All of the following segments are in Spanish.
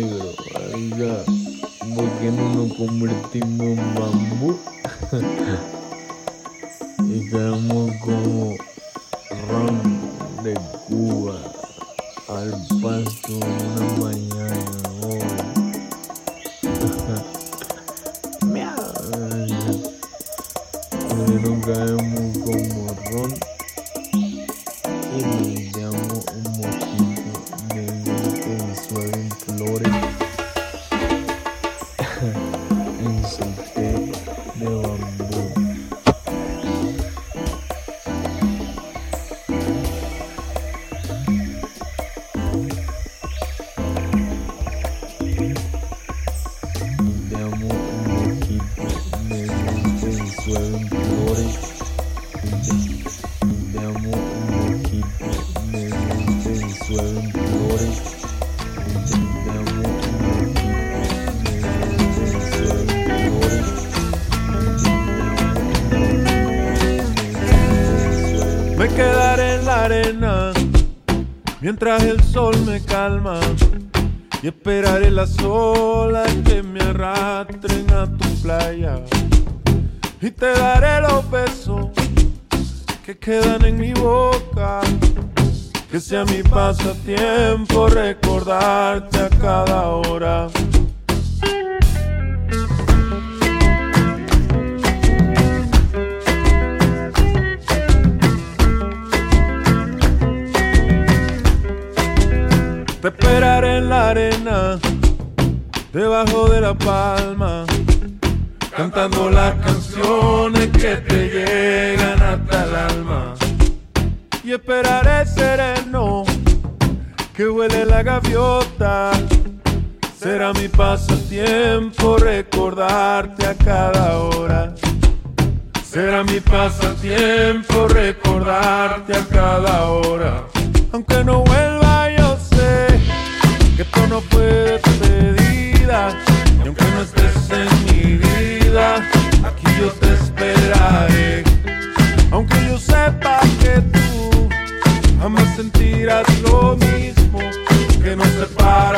mientras y esperaré las olas que me arrastren a tu playa. Y te daré los besos que quedan en mi boca. Que sea mi pasatiempo recordarte a cada hora Te esperaré en la arena, debajo de la palma, cantando las canciones que te llegan hasta el alma. Y esperaré sereno, que huele la gaviota. Será mi pasatiempo recordarte a cada hora. Será mi pasatiempo recordarte a cada hora. Aunque no vuelva que esto no fue despedida. Y aunque no estés en mi vida, aquí yo te esperaré. Aunque yo sepa que tú jamás sentirás lo mismo, que nos separa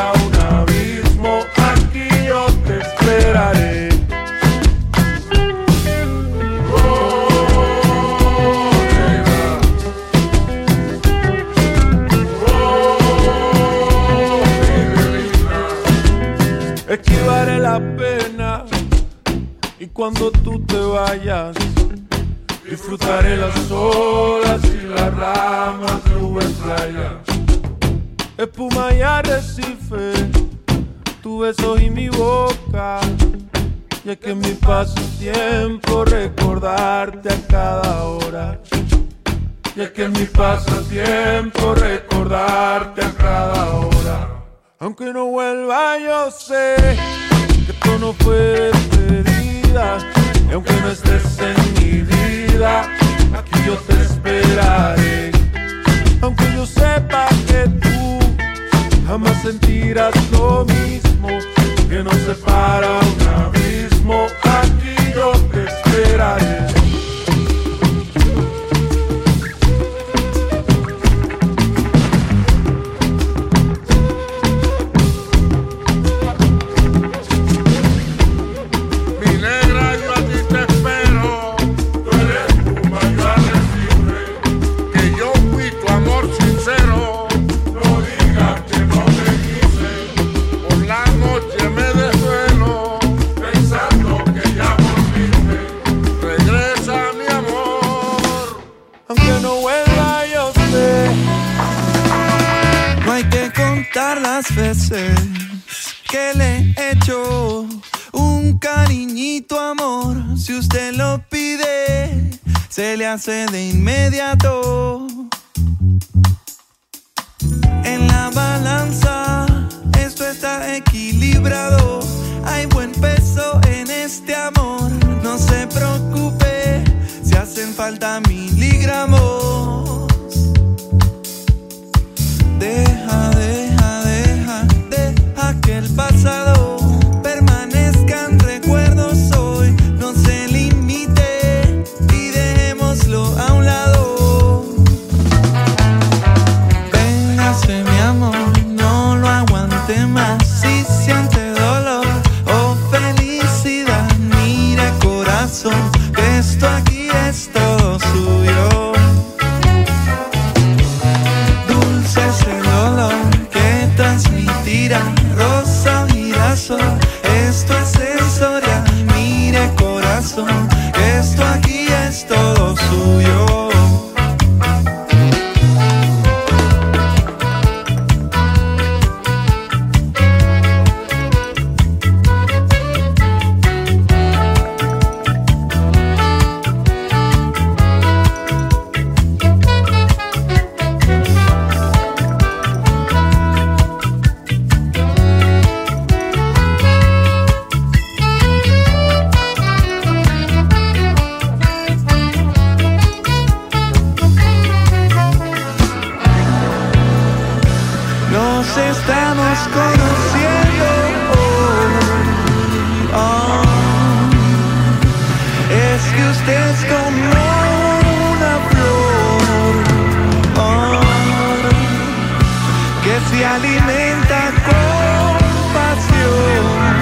que se alimenta con pasión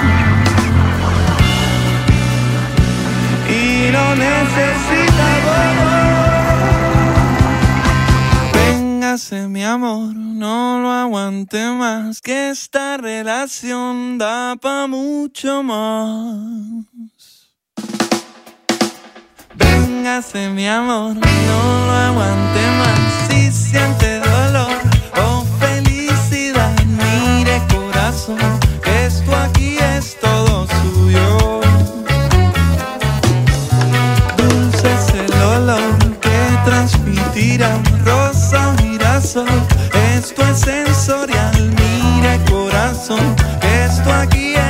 y no necesita dolor. Véngase mi amor, no lo aguante más, que esta relación da pa' mucho más. Véngase mi amor, no lo aguante más, si siente dolor. Esto aquí es todo suyo. Dulce es el olor que transmitirá un rosa girasol. Esto es sensorial, Mire corazón. Esto aquí es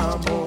amor.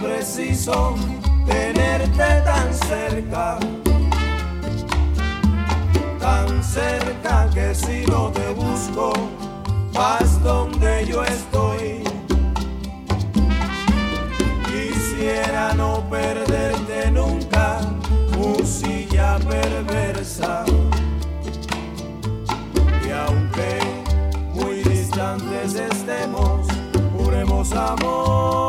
preciso tenerte tan cerca, tan cerca que si no te busco, vas donde yo estoy. Quisiera no perderte nunca, musilla perversa. Y aunque muy distantes estemos, juremos amor.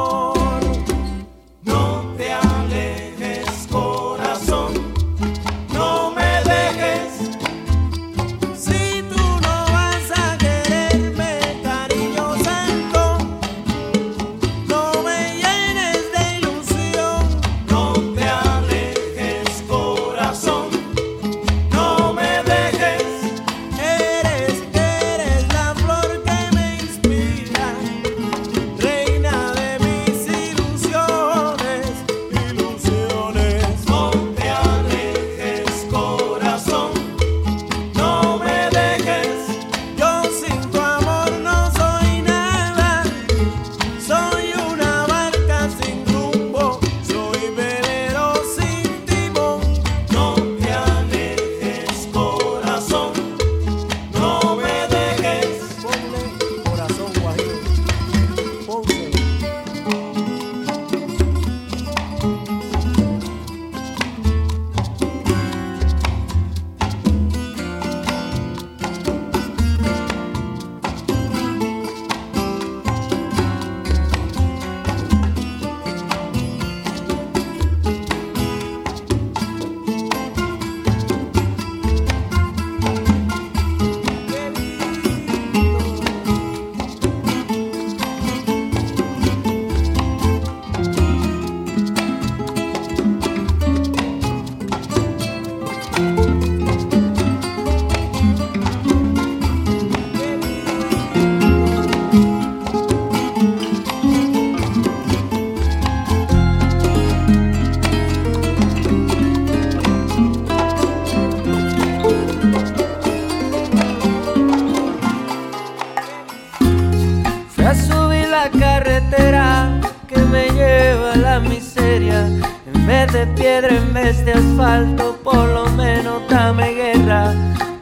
De piedra en vez de asfalto, por lo menos dame guerra.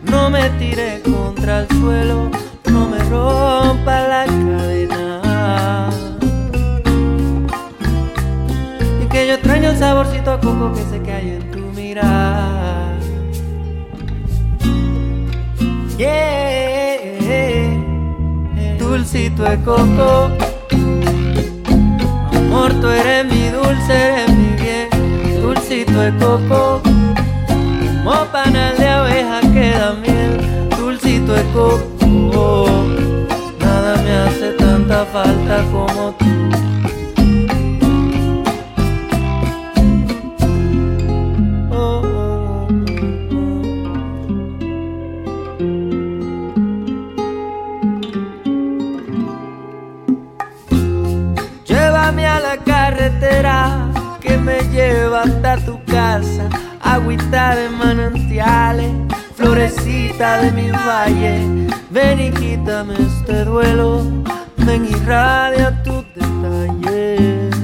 No me tire contra el suelo, no me rompa la cadena. Y que yo extraño el saborcito a coco que que hay en tu mirar. Yeah, dulcito de coco. Amor, tú eres mi dulce, dulcito de coco. Como panal de abeja queda miel, dulcito de coco. Nada me hace tanta falta como tú. Llévame a la carretera me lleva hasta tu casa, agüita de manantiales, florecita de mi valle. Ven y quítame este duelo, ven y irradia tus detalles.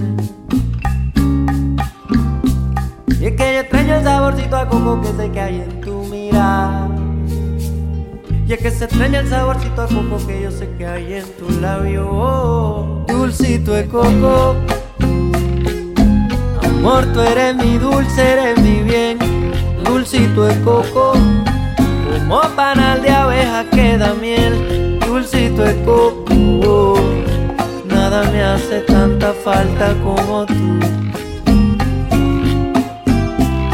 Y es que yo extraño el saborcito a coco que sé que hay en tu mirada. Y es que se extraña el saborcito a coco que yo sé que hay en tu labio. Dulcito de coco. Amor, tú eres mi dulce, eres mi bien. Dulcito de coco. Como panal de abeja que da miel. Dulcito de coco. Nada me hace tanta falta como tú.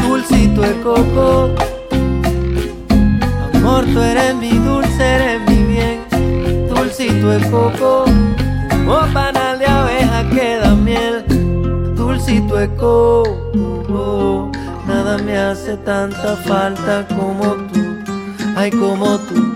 Dulcito de coco. Amor, tú eres mi dulce, eres mi bien. Dulcito de coco. Como panal de abeja que da miel. Dulcito de coco. Nada me hace tanta falta como tú. Ay, como tú.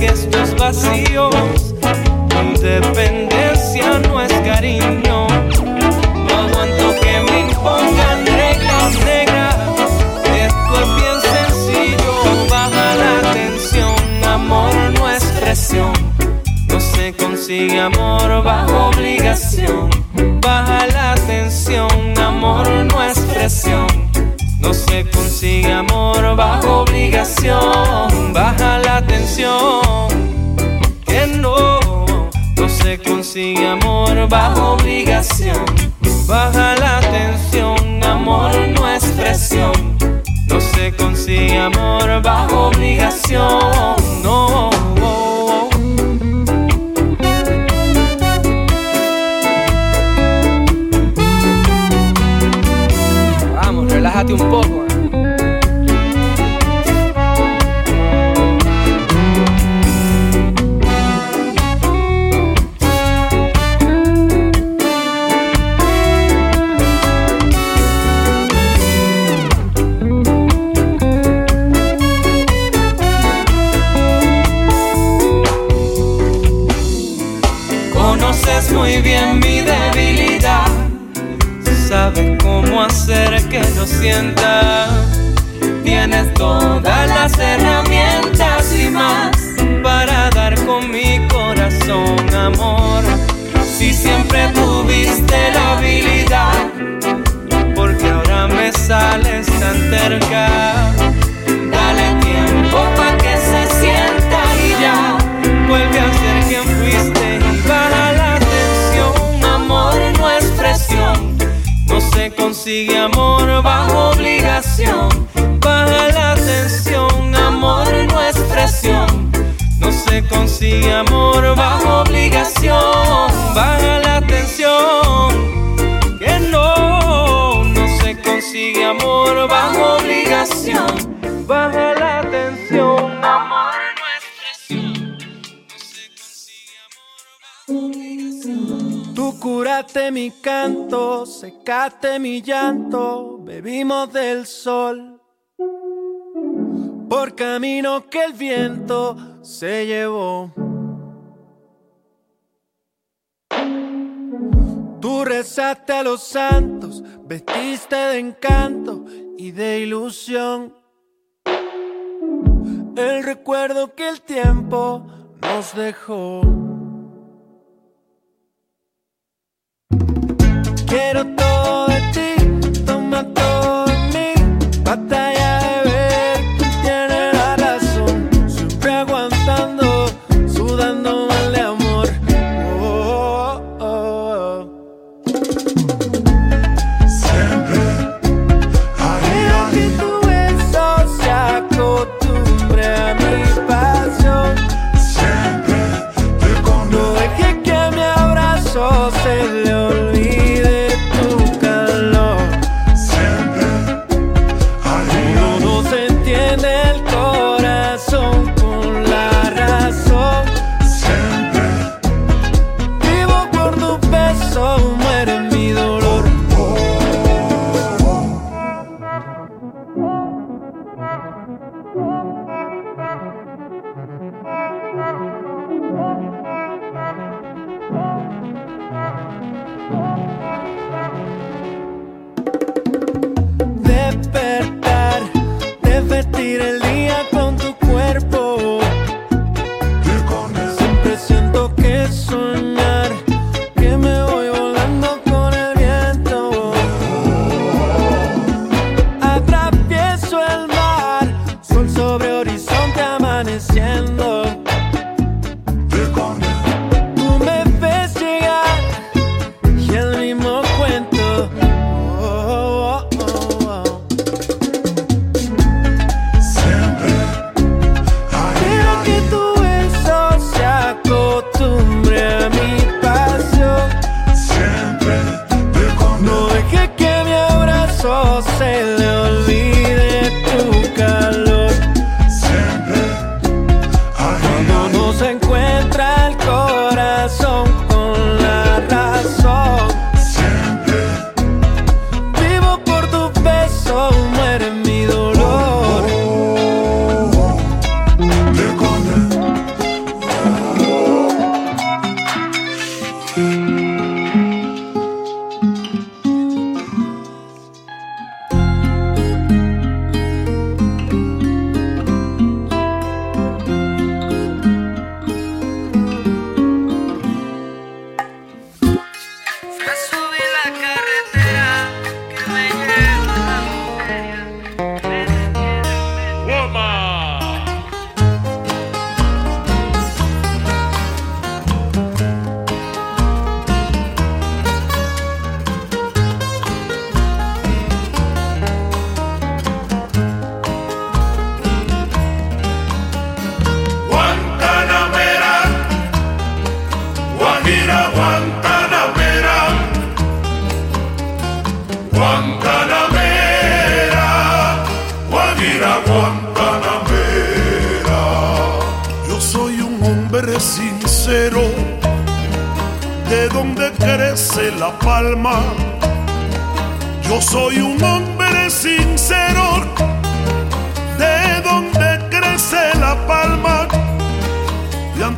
que esto es vacío. muy bien mi debilidad. Sabes cómo hacer que lo sienta. Tienes todas las herramientas y más para dar con mi corazón amor. Si siempre tuviste la habilidad, porque ahora me sales tan cerca se consigue amor bajo obligación. Baja la tensión, amor no es presión. No se consigue amor bajo obligación. Baja la tensión, que no, no se consigue amor bajo obligación. Baja Ahogaste mi canto, secaste mi llanto, bebimos del sol. Por caminos que el viento se llevó. Tú rezaste a los santos, vestiste de encanto y de ilusión. El recuerdo que el tiempo nos dejó. Quiero todo de ti, toma todo de mí.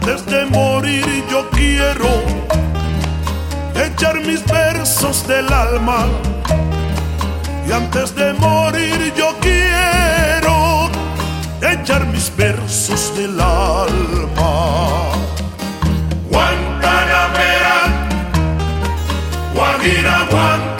Antes de morir yo quiero echar mis versos del alma. Y antes de morir yo quiero echar mis versos del alma. Guantanamera, Guajira, Guantanamera,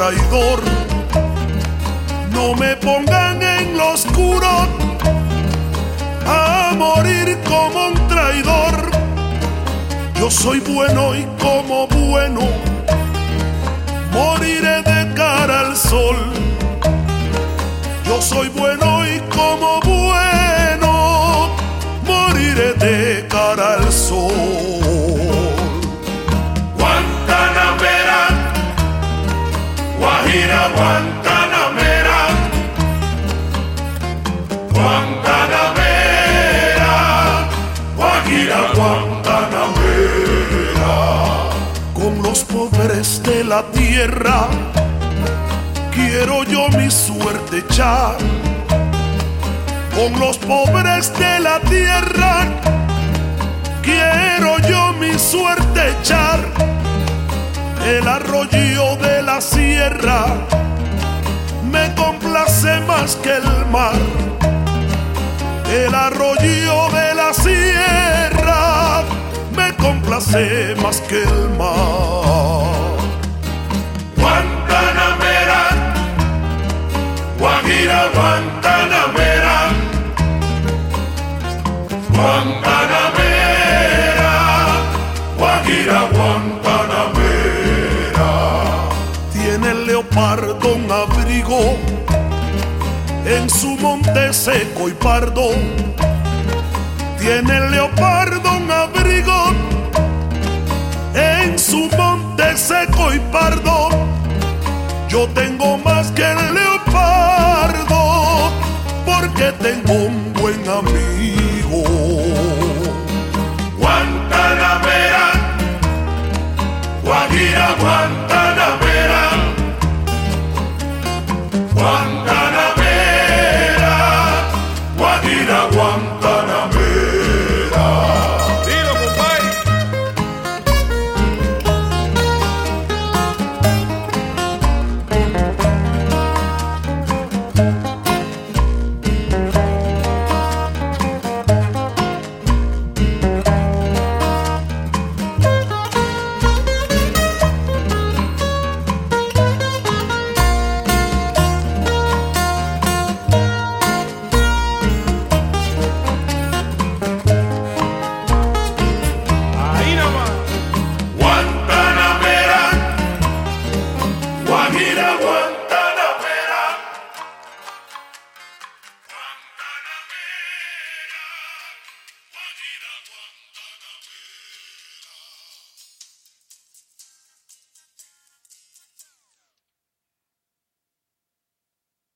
traidor. No me pongan en lo oscuro a morir como un traidor. Yo soy bueno y como bueno moriré de cara al sol. Yo soy bueno y como bueno moriré de cara al sol. Guantanamera, Guantanamera, Guajira Guantanamera. Con los pobres de la tierra quiero yo mi suerte echar. Con los pobres de la tierra quiero yo mi suerte echar. El arroyo de la sierra me complace más que el mar. El arroyo de la sierra me complace más que el mar. Guantanamera, Guajira Guantanamera, Guantanamera, Guajira Guantanamera. Leopardo un abrigo en su monte seco y pardo. Tiene el leopardo un abrigo en su monte seco y pardo. Yo tengo más que el leopardo porque tengo un buen amigo.